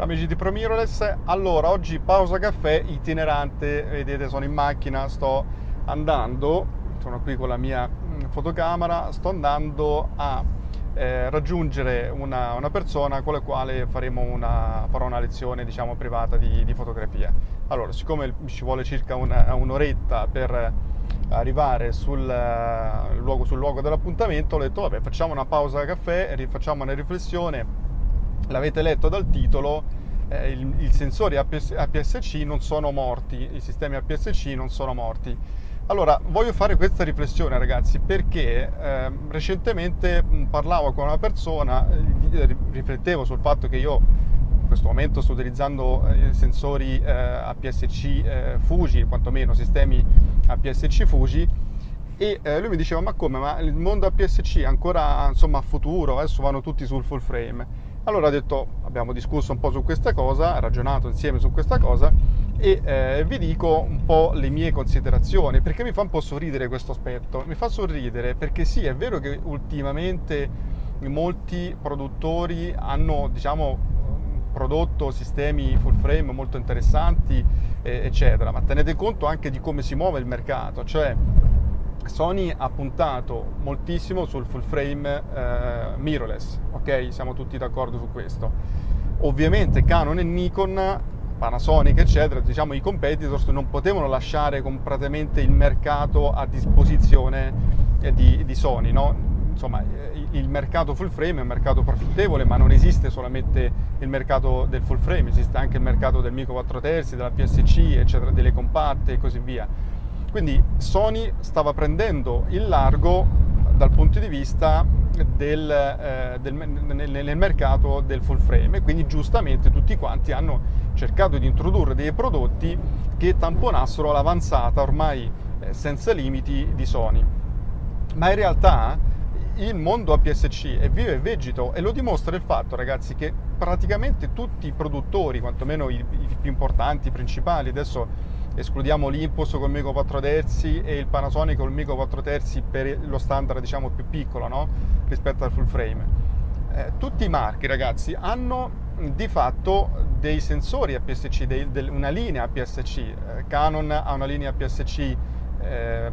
Ciao amici di ProMirrorless, allora oggi pausa caffè itinerante, vedete sono in macchina, sto andando, sono qui con la mia mm, fotocamera, sto andando a eh, raggiungere una, una, persona con la quale una, farò una lezione diciamo privata di, di, fotografia. Allora, siccome ci vuole circa una, un'oretta per arrivare sul, uh, luogo, sul luogo dell'appuntamento, ho detto vabbè facciamo una pausa caffè, facciamo una riflessione l'avete letto dal titolo, eh, il, i sensori APS, APS-C non sono morti, i sistemi APS-C non sono morti. Allora, voglio fare questa riflessione ragazzi perché eh, recentemente parlavo con una persona, eh, riflettevo sul fatto che io in questo momento sto utilizzando eh, sensori eh, APS-C eh, Fuji, quantomeno sistemi APS-C Fuji, e lui mi diceva ma come, ma il mondo APS-C è ancora insomma futuro, adesso vanno tutti sul full frame. Allora ho detto, abbiamo discusso un po' su questa cosa, ragionato insieme su questa cosa e eh, vi dico un po' le mie considerazioni perché mi fa un po' sorridere questo aspetto. Mi fa sorridere perché sì, è vero che ultimamente molti produttori hanno, diciamo, prodotto sistemi full frame molto interessanti, eh, eccetera, ma tenete conto anche di come si muove il mercato, cioè Sony ha puntato moltissimo sul full frame eh, mirrorless, ok? Siamo tutti d'accordo su questo. Ovviamente Canon e Nikon, Panasonic, eccetera, diciamo i competitors non potevano lasciare completamente il mercato a disposizione eh, di, di Sony, no? Insomma, eh, il mercato full frame è un mercato profittevole, ma non esiste solamente il mercato del full frame, esiste anche il mercato del micro 4 terzi, della PSC, eccetera, delle compatte e così via quindi Sony stava prendendo il largo dal punto di vista del, eh, del, nel, nel, mercato del full frame e quindi giustamente tutti quanti hanno cercato di introdurre dei prodotti che tamponassero l'avanzata ormai eh, senza limiti di Sony. Ma in realtà il mondo APS-C è vivo e vegeto e lo dimostra il fatto ragazzi che praticamente tutti i produttori, quantomeno i, i più importanti, i principali, adesso escludiamo l'Impulse col Mico 4 terzi e il Panasonic col Mico 4 terzi per lo standard diciamo più piccolo no? rispetto al full frame. Eh, tutti i marchi ragazzi hanno di fatto dei sensori APS-C, dei, del, una linea APS-C. Eh, Canon ha una linea APS-C eh,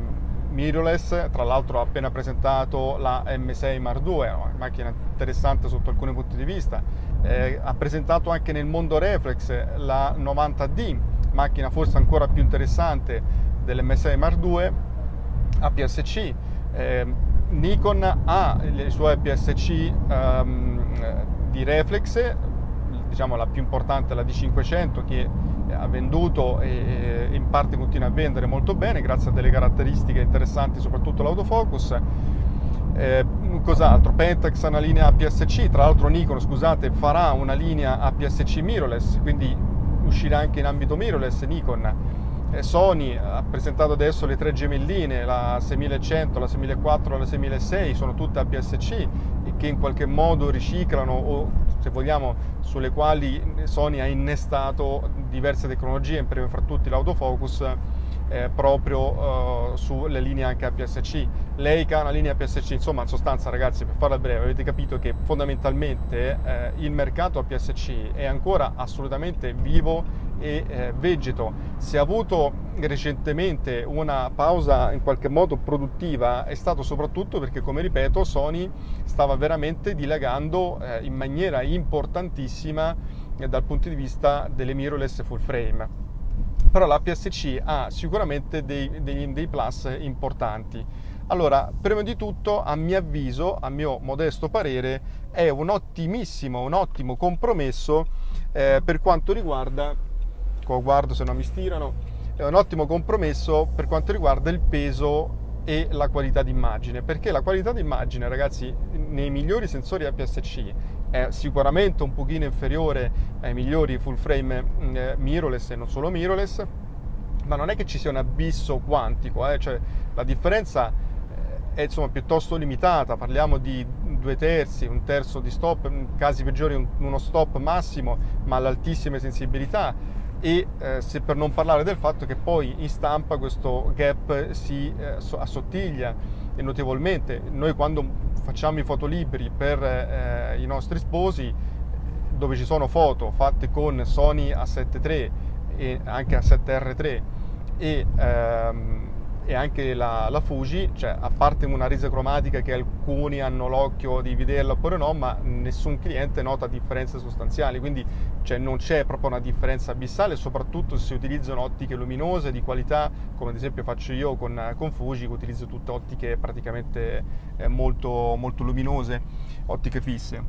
mirrorless, tra l'altro ha appena presentato la M6 Mark II, una macchina interessante sotto alcuni punti di vista. Eh, ha presentato anche nel mondo reflex la 90D, macchina forse ancora più interessante dell'M6 Mark II, APS-C. Eh, Nikon ha le sue APS-C um, ehm, di reflex, diciamo la più importante la D500 che ha venduto e in parte continua a vendere molto bene grazie a delle caratteristiche interessanti, soprattutto l'autofocus. Eh, cos'altro? Pentax ha una linea APS-C, tra l'altro Nikon, scusate, farà una linea APS-C mirrorless, quindi uscirà anche in ambito mirrorless Nikon. Eh, Sony ha presentato adesso le tre gemelline, la 6100, la 6400 e la 6006, sono tutte APS-C che in qualche modo riciclano o se vogliamo sulle quali Sony ha innestato diverse tecnologie, in prima fra tutti l'autofocus eh, proprio eh, sulle linee anche APS-C. Leica ha una linea APS-C, insomma in sostanza ragazzi per farla breve avete capito che fondamentalmente eh, il mercato APS-C è ancora assolutamente vivo e eh, vegeto. Se ha avuto recentemente una pausa in qualche modo produttiva è stato soprattutto perché come ripeto Sony stava veramente dilagando eh, in maniera importantissima eh, dal punto di vista delle mirrorless full frame però la PSC ha sicuramente dei, dei, dei plus importanti. Allora, prima di tutto, a mio avviso, a mio modesto parere, è un ottimissimo, un ottimo compromesso eh, per quanto riguarda, guardo se non mi stirano, è un ottimo compromesso per quanto riguarda il peso e la qualità d'immagine, perché la qualità d'immagine, ragazzi, nei migliori sensori APS-C è sicuramente un pochino inferiore ai migliori full frame eh, mirrorless e non solo mirrorless, ma non è che ci sia un abisso quantico, eh? cioè, la differenza eh, è insomma piuttosto limitata, parliamo di due terzi, un terzo di stop, in casi peggiori uno stop massimo, ma all'altissime sensibilità e eh, se per non parlare del fatto che poi in stampa questo gap si eh, assottiglia notevolmente. Noi quando facciamo i fotolibri per eh, i nostri sposi, dove ci sono foto fatte con Sony A7 III e anche A7R3 e ehm, e anche la, la, Fuji, cioè a parte una resa cromatica che alcuni hanno l'occhio di vederla oppure no, ma nessun cliente nota differenze sostanziali, quindi cioè, non c'è proprio una differenza abissale, soprattutto se si utilizzano ottiche luminose di qualità, come ad esempio faccio io con, con Fuji, che utilizzo tutte ottiche praticamente eh, molto, molto luminose, ottiche fisse.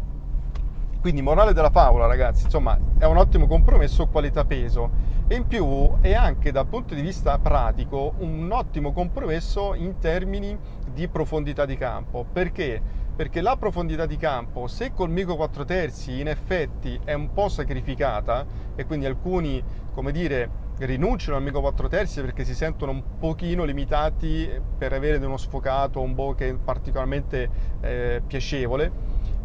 Quindi morale della favola ragazzi, insomma è un ottimo compromesso qualità-peso e in più è anche dal punto di vista pratico un ottimo compromesso in termini di profondità di campo. Perché? Perché la profondità di campo, se col Mico 4 terzi in effetti è un po' sacrificata e quindi alcuni, come dire, rinunciano al Mico 4 terzi perché si sentono un pochino limitati per avere uno sfocato, un bokeh particolarmente eh, piacevole,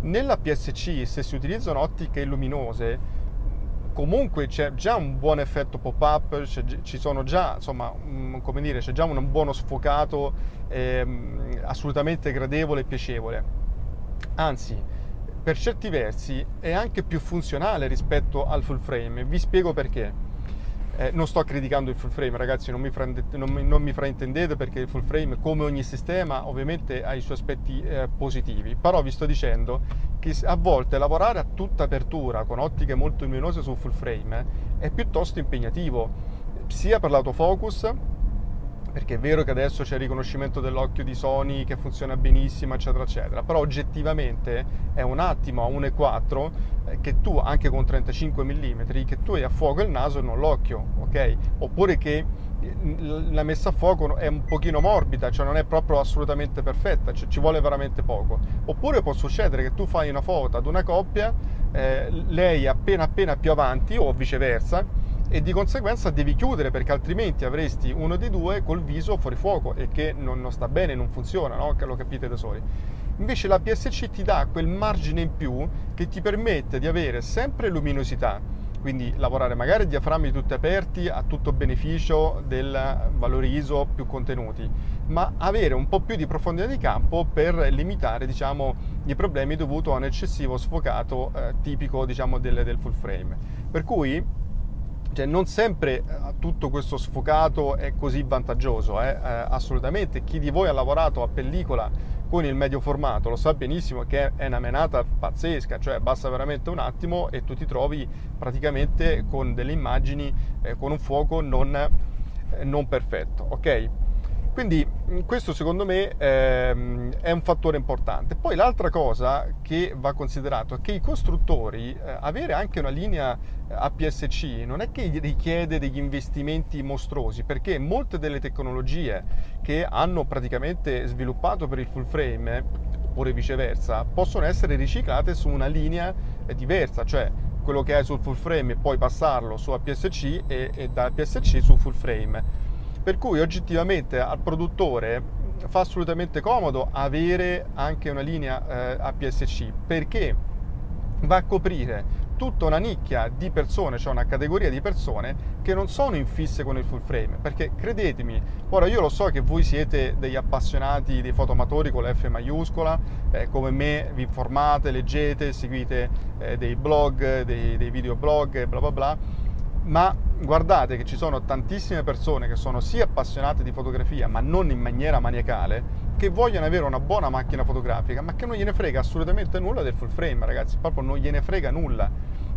nella PSC, se si utilizzano ottiche luminose, comunque c'è già un buon effetto pop-up, ci sono già, insomma, come dire, c'è già un buono sfocato eh, assolutamente gradevole e piacevole. Anzi, per certi versi è anche più funzionale rispetto al full frame. Vi spiego perché. Eh, non sto criticando il full frame, ragazzi, non mi, fraintendete, non, mi, non mi, fraintendete perché il full frame, come ogni sistema, ovviamente ha i suoi aspetti eh, positivi. Però vi sto dicendo a volte lavorare a tutta apertura con ottiche molto luminose su full frame è piuttosto impegnativo, sia per l'autofocus perché è vero che adesso c'è il riconoscimento dell'occhio di Sony che funziona benissimo, eccetera, eccetera, però oggettivamente è un attimo a 1,4 eh, che tu, anche con 35 mm, che tu hai a fuoco il naso e non l'occhio, ok? Oppure che la messa a fuoco è un pochino morbida, cioè non è proprio assolutamente perfetta, cioè ci vuole veramente poco. Oppure può succedere che tu fai una foto ad una coppia, eh, lei appena appena più avanti o viceversa, e di conseguenza devi chiudere perché altrimenti avresti uno dei due col viso fuori fuoco e che non, non sta bene, non funziona, no? lo capite da soli. Invece la PSC ti dà quel margine in più che ti permette di avere sempre luminosità, quindi lavorare magari diaframmi tutti aperti a tutto beneficio del valore ISO più contenuti, ma avere un po' più di profondità di campo per limitare diciamo, i problemi dovuti a un eccessivo sfocato eh, tipico diciamo, del, del full frame. Per cui cioè, non sempre eh, tutto questo sfocato è così vantaggioso, eh? Eh, assolutamente. Chi di voi ha lavorato a pellicola con il medio formato lo sa benissimo che è una menata pazzesca, cioè basta veramente un attimo e tu ti trovi praticamente con delle immagini eh, con un fuoco non, eh, non perfetto, ok? Quindi mm, questo secondo me ehm, è un fattore importante. Poi l'altra cosa che va considerato è che i costruttori eh, avere anche una linea eh, APS-C non è che richiede degli investimenti mostruosi, perché molte delle tecnologie che hanno praticamente sviluppato per il full frame, oppure viceversa, possono essere riciclate su una linea eh, diversa, cioè quello che hai sul full frame e poi passarlo su APS-C e, e da APS-C su full frame per cui oggettivamente al produttore fa assolutamente comodo avere anche una linea eh, APS-C perché va a coprire tutta una nicchia di persone, cioè una categoria di persone che non sono infisse con il full frame, perché credetemi, ora io lo so che voi siete degli appassionati dei fotoamatori con la F maiuscola, eh, come me vi informate, leggete, seguite eh, dei blog, dei, dei videoblog, bla bla bla, ma guardate che ci sono tantissime persone che sono sì appassionate di fotografia, ma non in maniera maniacale, che vogliono avere una buona macchina fotografica, ma che non gliene frega assolutamente nulla del full frame, ragazzi, proprio non gliene frega nulla.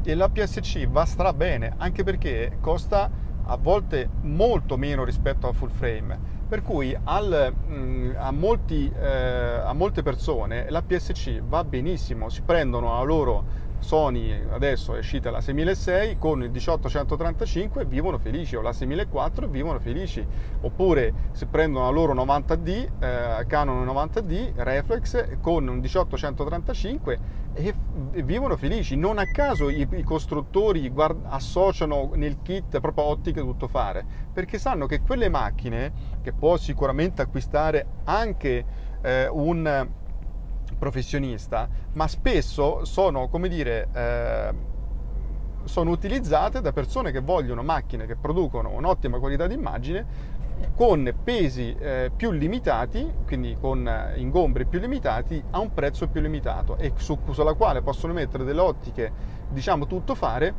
E la PSC va stra bene, anche perché costa a volte molto meno rispetto al full frame. Per cui al, mh, mm, a, molti, eh, a, molte persone la PSC va benissimo, si prendono la loro Sony adesso è uscita la 6006 con il 1835 vivono felici o la 6004 vivono felici. Oppure se prendono la loro 90D eh, Canon 90D reflex con un 1835 e vivono felici. Non a caso i, i costruttori guard- associano nel kit proprio ottiche tutto fare perché sanno che quelle macchine che può sicuramente acquistare anche eh, un professionista, ma spesso sono, come dire, eh, sono utilizzate da persone che vogliono macchine che producono un'ottima qualità di immagine con pesi eh, più limitati, quindi con ingombri più limitati, a un prezzo più limitato e su, sulla quale possono mettere delle ottiche, diciamo, tutto fare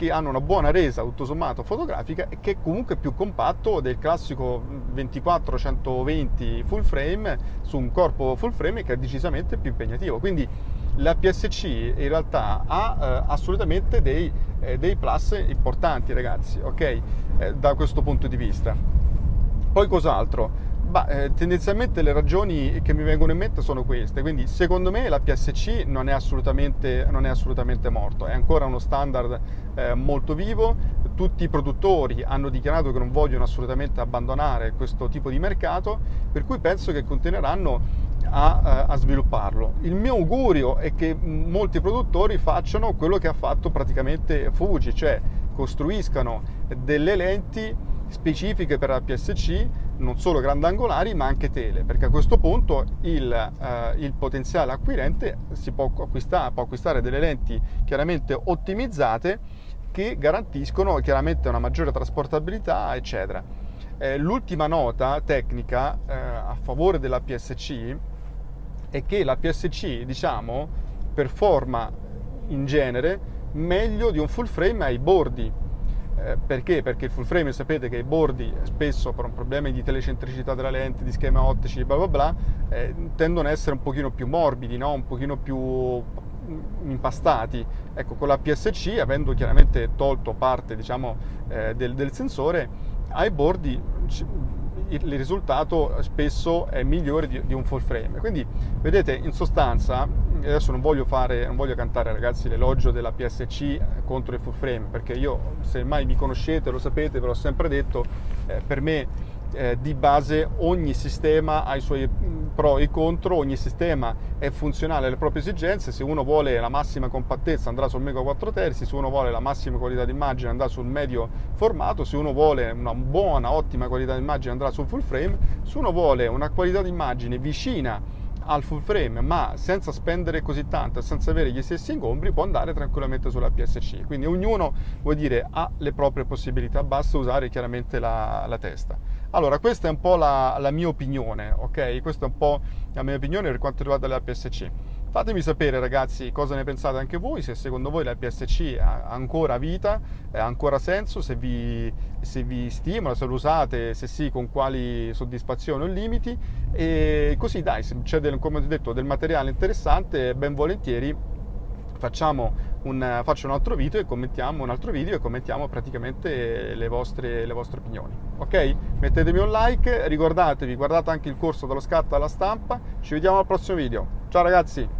che hanno una buona resa tutto sommato fotografica e che è comunque più compatto del classico 24-120 full frame su un corpo full frame che è decisamente più impegnativo. Quindi la PSC in realtà ha eh, assolutamente dei, eh, dei, plus importanti ragazzi, ok? Eh, da questo punto di vista. Poi cos'altro? Bah, eh, tendenzialmente le ragioni che mi vengono in mente sono queste, quindi secondo me la PSC non è assolutamente, non è assolutamente morto, è ancora uno standard eh, molto vivo, tutti i produttori hanno dichiarato che non vogliono assolutamente abbandonare questo tipo di mercato, per cui penso che continueranno a, eh, a, svilupparlo. Il mio augurio è che molti produttori facciano quello che ha fatto praticamente Fuji, cioè costruiscano delle lenti specifiche per la PSC non solo grandangolari ma anche tele, perché a questo punto il, eh, il potenziale acquirente può acquistare, può acquistare delle lenti chiaramente ottimizzate che garantiscono chiaramente una maggiore trasportabilità, eccetera. Eh, l'ultima nota tecnica eh, a favore della PSC è che la PSC, diciamo, performa in genere meglio di un full frame ai bordi eh, perché? Perché il full frame sapete che i bordi spesso per problemi di telecentricità della lente, di schema ottici, bla bla bla, eh, tendono ad essere un pochino più morbidi, no? un pochino più impastati. Ecco, con la PSC, avendo chiaramente tolto parte diciamo, eh, del, del sensore, ai bordi il risultato spesso è migliore di, di, un full frame. Quindi vedete, in sostanza, adesso non voglio, fare, non voglio cantare ragazzi l'elogio della PSC contro il full frame, perché io, se mai mi conoscete, lo sapete, ve l'ho sempre detto, eh, per me eh, di base ogni sistema ha i suoi pro e contro, ogni sistema è funzionale alle proprie esigenze, se uno vuole la massima compattezza andrà sul Mega 4 terzi, se uno vuole la massima qualità di immagine andrà sul medio formato, se uno vuole una buona, ottima qualità di immagine andrà sul full frame, se uno vuole una qualità di immagine vicina al full frame ma senza spendere così tanto senza avere gli stessi ingombri può andare tranquillamente sulla PSC quindi ognuno vuol dire ha le proprie possibilità basta usare chiaramente la, la testa. Allora questa è un po' la, la mia opinione ok? Questa è un po' la mia opinione per quanto riguarda la PSC Fatemi sapere ragazzi cosa ne pensate anche voi, se secondo voi la PSC ha ancora vita, ha ancora senso, se vi, se vi stimola, se lo usate, se sì, con quali soddisfazioni o limiti. E così dai, se c'è del, come ho detto, del materiale interessante, ben volentieri un, faccio un altro video e commentiamo un altro video e commentiamo praticamente le vostre, le vostre opinioni. Ok? Mettetemi un like, ricordatevi, guardate anche il corso dallo scatto alla stampa. Ci vediamo al prossimo video. Ciao ragazzi!